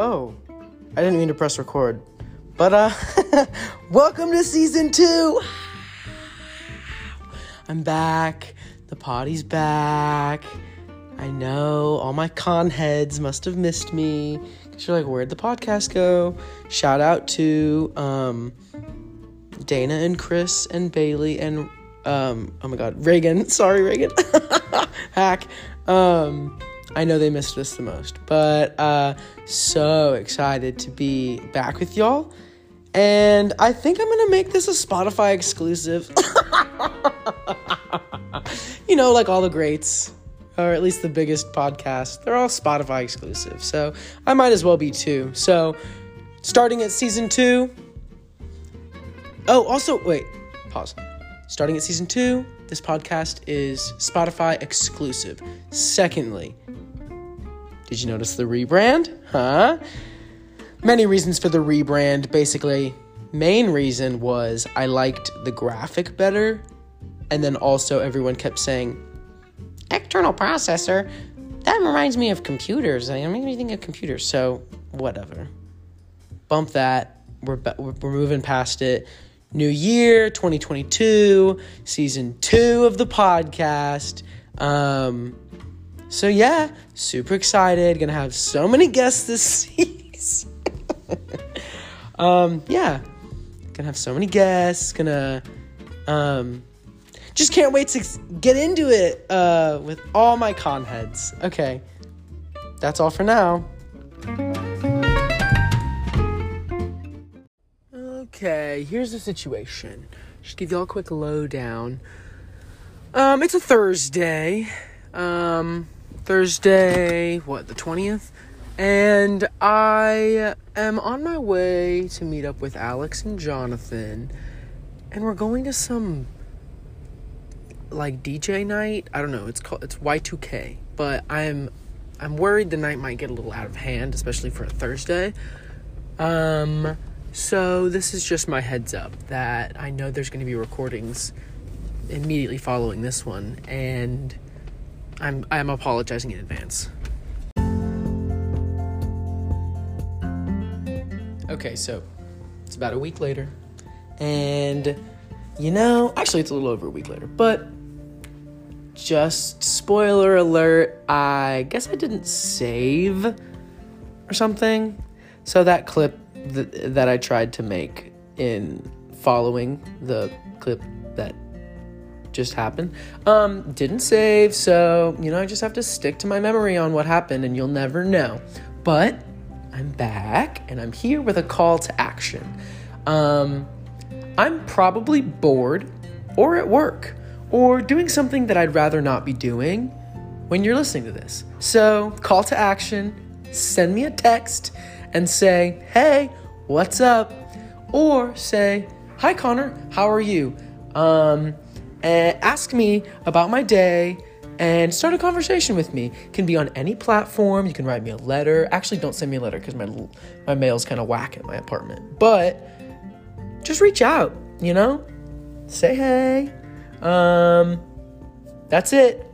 Oh, I didn't mean to press record. But, uh, welcome to season two. I'm back. The poddy's back. I know all my con heads must have missed me. Cause you're like, where'd the podcast go? Shout out to um, Dana and Chris and Bailey and um, oh my god, Reagan. Sorry, Reagan. Hack. Um, I know they missed us the most, but uh, so excited to be back with y'all. And I think I'm gonna make this a Spotify exclusive. you know, like all the greats, or at least the biggest podcasts, they're all Spotify exclusive. So I might as well be too. So starting at season two. Oh, also, wait, pause. Starting at season two, this podcast is Spotify exclusive. Secondly, did you notice the rebrand? Huh? Many reasons for the rebrand. Basically, main reason was I liked the graphic better. And then also everyone kept saying, external processor. That reminds me of computers. I makes me think of computers. So, whatever. Bump that. We're, we're moving past it. New year, 2022, season two of the podcast. Um, so yeah, super excited. Gonna have so many guests this season. um, yeah, gonna have so many guests. Gonna, um, just can't wait to get into it uh, with all my con heads. Okay, that's all for now. Okay, here's the situation. Just give y'all a quick lowdown. Um, it's a Thursday. Um, Thursday, what, the 20th? And I am on my way to meet up with Alex and Jonathan. And we're going to some like DJ night. I don't know. It's called it's Y2K. But I'm I'm worried the night might get a little out of hand, especially for a Thursday. Um so, this is just my heads up that I know there's going to be recordings immediately following this one, and I'm, I'm apologizing in advance. Okay, so it's about a week later, and you know, actually, it's a little over a week later, but just spoiler alert, I guess I didn't save or something. So that clip th- that I tried to make in following the clip that just happened. Um didn't save so you know i just have to stick to my memory on what happened and you'll never know. But i'm back and i'm here with a call to action. Um i'm probably bored or at work or doing something that i'd rather not be doing when you're listening to this. So call to action send me a text and say, hey, what's up? Or say, hi, Connor, how are you? Um, and ask me about my day and start a conversation with me. Can be on any platform. You can write me a letter. Actually, don't send me a letter because my my mail's kind of whack at my apartment. But just reach out. You know, say hey. Um, that's it.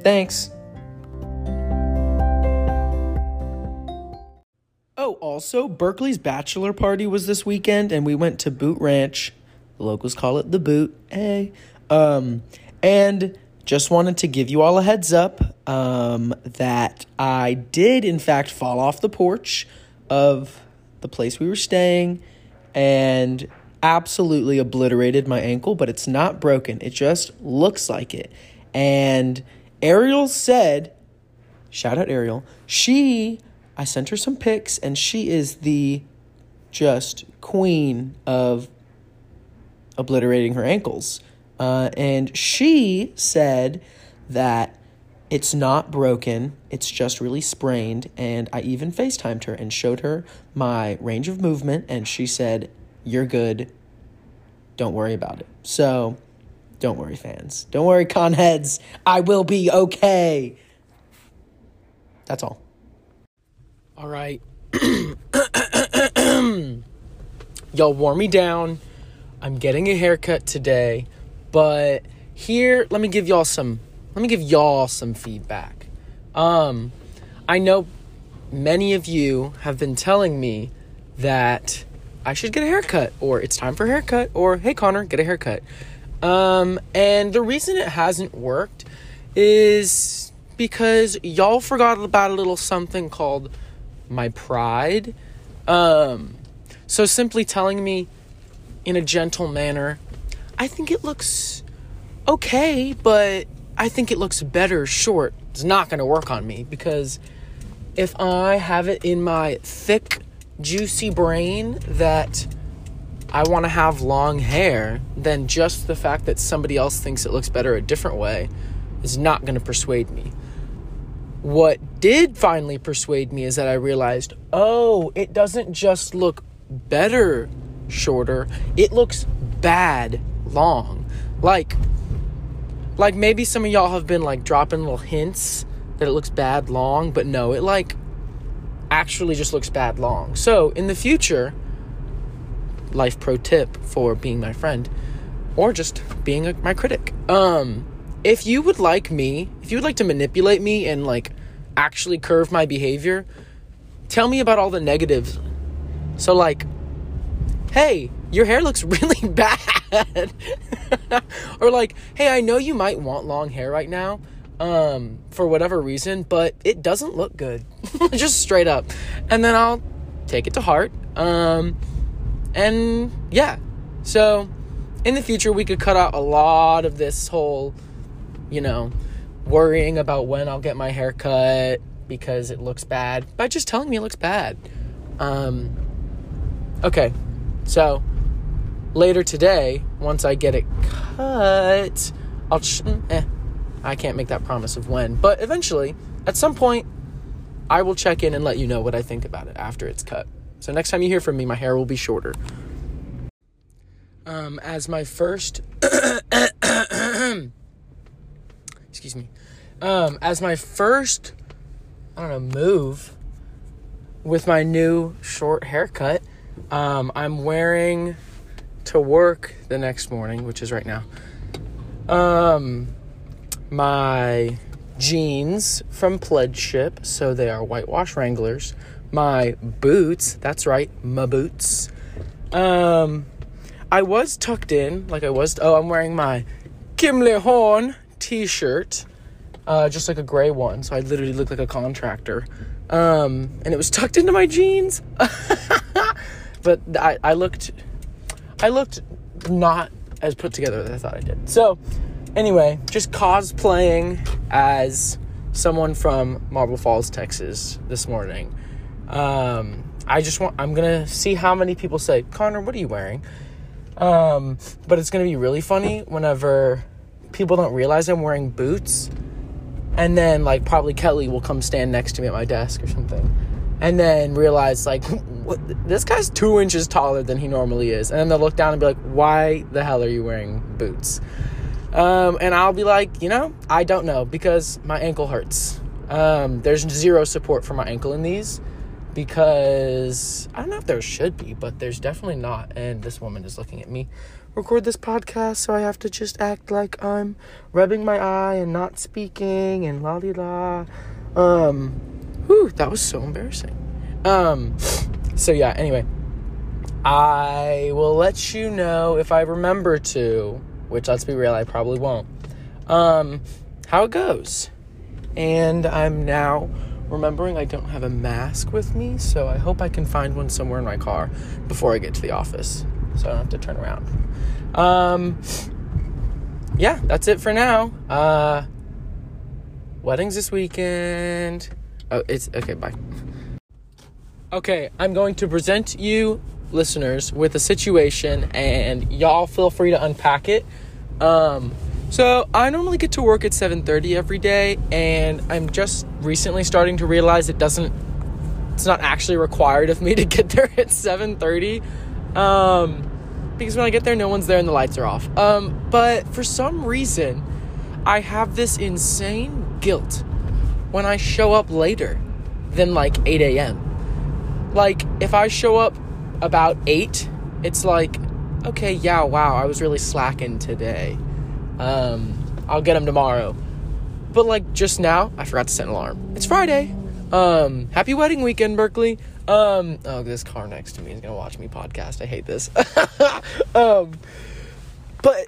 Thanks. Also, Berkeley's bachelor party was this weekend, and we went to Boot Ranch. The locals call it the Boot. Hey. Um, and just wanted to give you all a heads up um, that I did, in fact, fall off the porch of the place we were staying and absolutely obliterated my ankle, but it's not broken. It just looks like it. And Ariel said, shout out Ariel, she I sent her some pics, and she is the just queen of obliterating her ankles. Uh, and she said that it's not broken, it's just really sprained. And I even FaceTimed her and showed her my range of movement, and she said, You're good. Don't worry about it. So, don't worry, fans. Don't worry, con heads. I will be okay. That's all. All right. Y'all wore me down. I'm getting a haircut today, but here, let me give y'all some let me give y'all some feedback. Um I know many of you have been telling me that I should get a haircut, or it's time for a haircut, or hey, Connor, get a haircut. Um, and the reason it hasn't worked is because y'all forgot about a little something called my pride. Um, so simply telling me in a gentle manner, I think it looks okay, but I think it looks better short. It's not going to work on me because if I have it in my thick, juicy brain that I want to have long hair, then just the fact that somebody else thinks it looks better a different way is not going to persuade me. What did finally persuade me is that I realized, oh, it doesn't just look better shorter, it looks bad long. Like, like maybe some of y'all have been like dropping little hints that it looks bad long, but no, it like actually just looks bad long. So in the future, life pro tip for being my friend or just being a, my critic. Um, if you would like me, if you would like to manipulate me and like actually curve my behavior, tell me about all the negatives. So like, hey, your hair looks really bad. or like, hey, I know you might want long hair right now, um, for whatever reason, but it doesn't look good. Just straight up. And then I'll take it to heart. Um, and yeah, so in the future, we could cut out a lot of this whole, you know, worrying about when I'll get my hair cut because it looks bad by just telling me it looks bad. Um, okay, so later today, once I get it cut, I'll. Eh, I can't make that promise of when, but eventually, at some point, I will check in and let you know what I think about it after it's cut. So next time you hear from me, my hair will be shorter. Um, as my first, excuse me, um, as my first, I don't know, move with my new short haircut, um, I'm wearing to work the next morning, which is right now. Um, my jeans from Pledship, so they are whitewash Wranglers my boots. That's right, my boots. Um, I was tucked in, like I was. Oh, I'm wearing my Kimley Horn T-shirt, uh, just like a gray one. So I literally look like a contractor. Um, and it was tucked into my jeans. but I, I looked, I looked not as put together as I thought I did. So, anyway, just cosplaying as someone from Marble Falls, Texas this morning. Um, I just want, I'm going to see how many people say, Connor, what are you wearing? Um, but it's going to be really funny whenever people don't realize I'm wearing boots. And then, like, probably Kelly will come stand next to me at my desk or something. And then realize, like, what, this guy's two inches taller than he normally is. And then they'll look down and be like, why the hell are you wearing boots? Um, and I'll be like, you know, I don't know because my ankle hurts. Um, there's zero support for my ankle in these because I don't know if there should be, but there's definitely not. And this woman is looking at me record this podcast, so I have to just act like I'm rubbing my eye and not speaking and la di la. Um, whew, that was so embarrassing. Um, so yeah, anyway, I will let you know if I remember to, which let's be real, I probably won't, um, how it goes. And I'm now remembering I don't have a mask with me, so I hope I can find one somewhere in my car before I get to the office, so I don't have to turn around. Um, yeah, that's it for now. Uh, weddings this weekend. Oh, it's okay. Bye. Okay, I'm going to present you listeners with a situation, and y'all feel free to unpack it. Um, so I normally get to work at 7:30 every day and I'm just recently starting to realize it doesn't it's not actually required of me to get there at 7:30. Um because when I get there no one's there and the lights are off. Um but for some reason I have this insane guilt when I show up later than like 8 a.m. Like if I show up about 8, it's like okay, yeah, wow, I was really slacking today. Um, I'll get them tomorrow. But like just now, I forgot to set an alarm. It's Friday. Um, happy wedding weekend, Berkeley. Um, oh, this car next to me is gonna watch me podcast. I hate this. um, but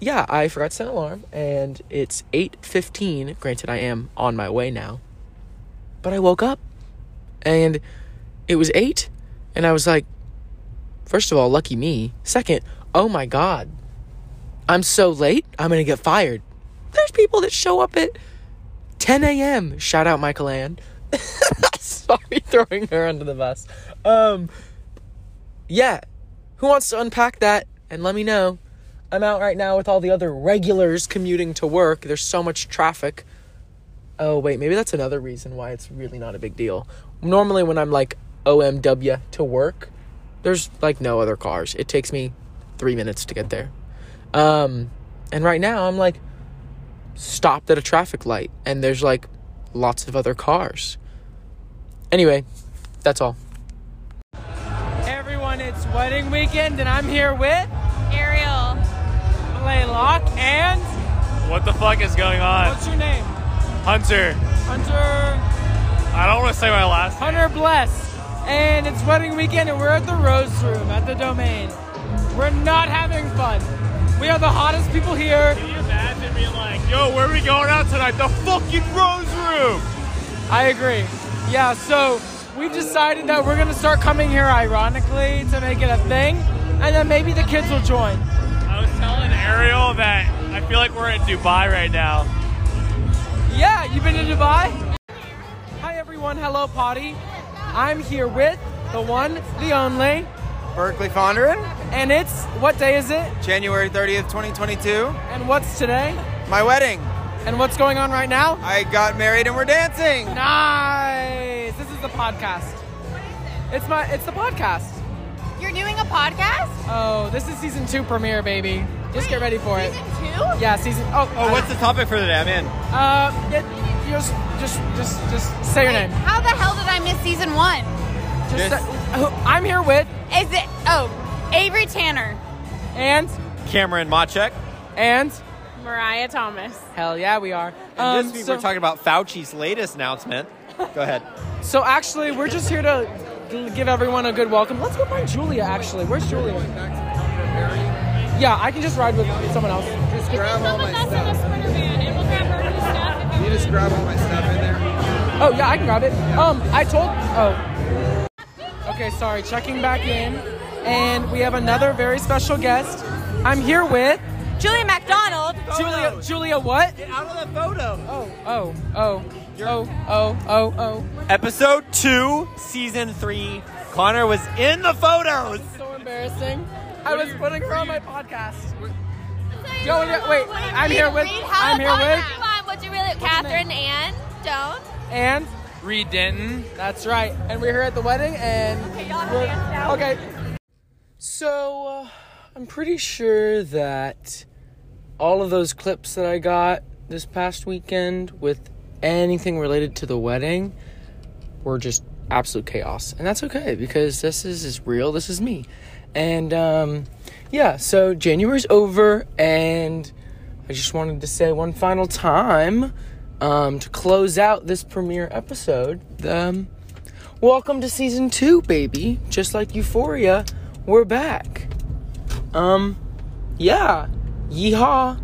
yeah, I forgot to set an alarm, and it's eight fifteen. Granted, I am on my way now, but I woke up, and it was eight, and I was like, first of all, lucky me. Second, oh my god, I'm so late. I'm gonna get fired. There's people that show up at 10 a.m. Shout out Michael Ann. Sorry, throwing her under the bus. Um, yeah. Who wants to unpack that and let me know? I'm out right now with all the other regulars commuting to work. There's so much traffic. Oh, wait, maybe that's another reason why it's really not a big deal. Normally, when I'm like OMW to work, there's like no other cars. It takes me three minutes to get there. Um, and right now, I'm like stopped at a traffic light, and there's like lots of other cars. Anyway, that's all. Hey everyone, it's wedding weekend, and I'm here with Ariel. Laylock and What the fuck is going on? what's your name? Hunter. Hunter I don't want to say my last name. Hunter Bless. And it's wedding weekend, and we're at the Rose Room at the Domain. We're not having fun. We are the hottest people here. Can you imagine being like, yo, where are we going out tonight? The fucking Rose Room! I agree. Yeah, so we've decided that we're gonna start coming here ironically to make it a thing, and then maybe the kids will join. I was telling Ariel that I feel like we're in Dubai right now. Yeah, you've been to Dubai? Hi everyone, hello poddy. I'm here with the one, the only, Berkeley Fondren, and it's what day is it? January 30th, 2022. And what's today? My wedding. And what's going on right now? I got married and we're dancing. Nice. This is the podcast. It's my it's the podcast. You're doing a podcast? Oh, this is season two premiere, baby. Just get ready for it. Season two? Yeah, season. Oh, Oh, what's the topic for today? day? I'm in. Uh, it, just, just, just, just say your name. How the hell did I miss season one? Just This- say- I'm here with Is it? Oh, Avery Tanner. and Cameron Machek. and Mariah Thomas. hell yeah, we are. And Um, this week so, we're talking about Fauci's latest announcement. Go ahead. so actually, we're just here to give everyone a good welcome. Let's go find Julia. Actually, where's Julia? Yeah, I can just ride with someone else. Just grab all my stuff. You just grab all my stuff in there. Oh yeah, I can grab it. Um, I told. Oh. Okay, sorry. Checking back in, and we have another very special guest. I'm here with Julie McDonald. Julia. Julia, what? Get out of the photo. Oh, oh, oh, oh, oh, oh, oh. Episode two, season three. Connor was in the photos. So embarrassing. I was putting her on my podcast. Yo, yeah, wait. I'm here with. I'm here with. Come on, what's your real Catherine Ann Jones? And Reed Denton. that's right. And we're here at the wedding, and y'all have now. okay. So uh, I'm pretty sure that all of those clips that I got this past weekend with anything related to the wedding were just absolute chaos, and that's okay because this is is real. This is me, and um, yeah. So January's over, and I just wanted to say one final time um, to close out this premiere episode. Um, welcome to season two, baby. Just like Euphoria, we're back. Um, yeah. 一哈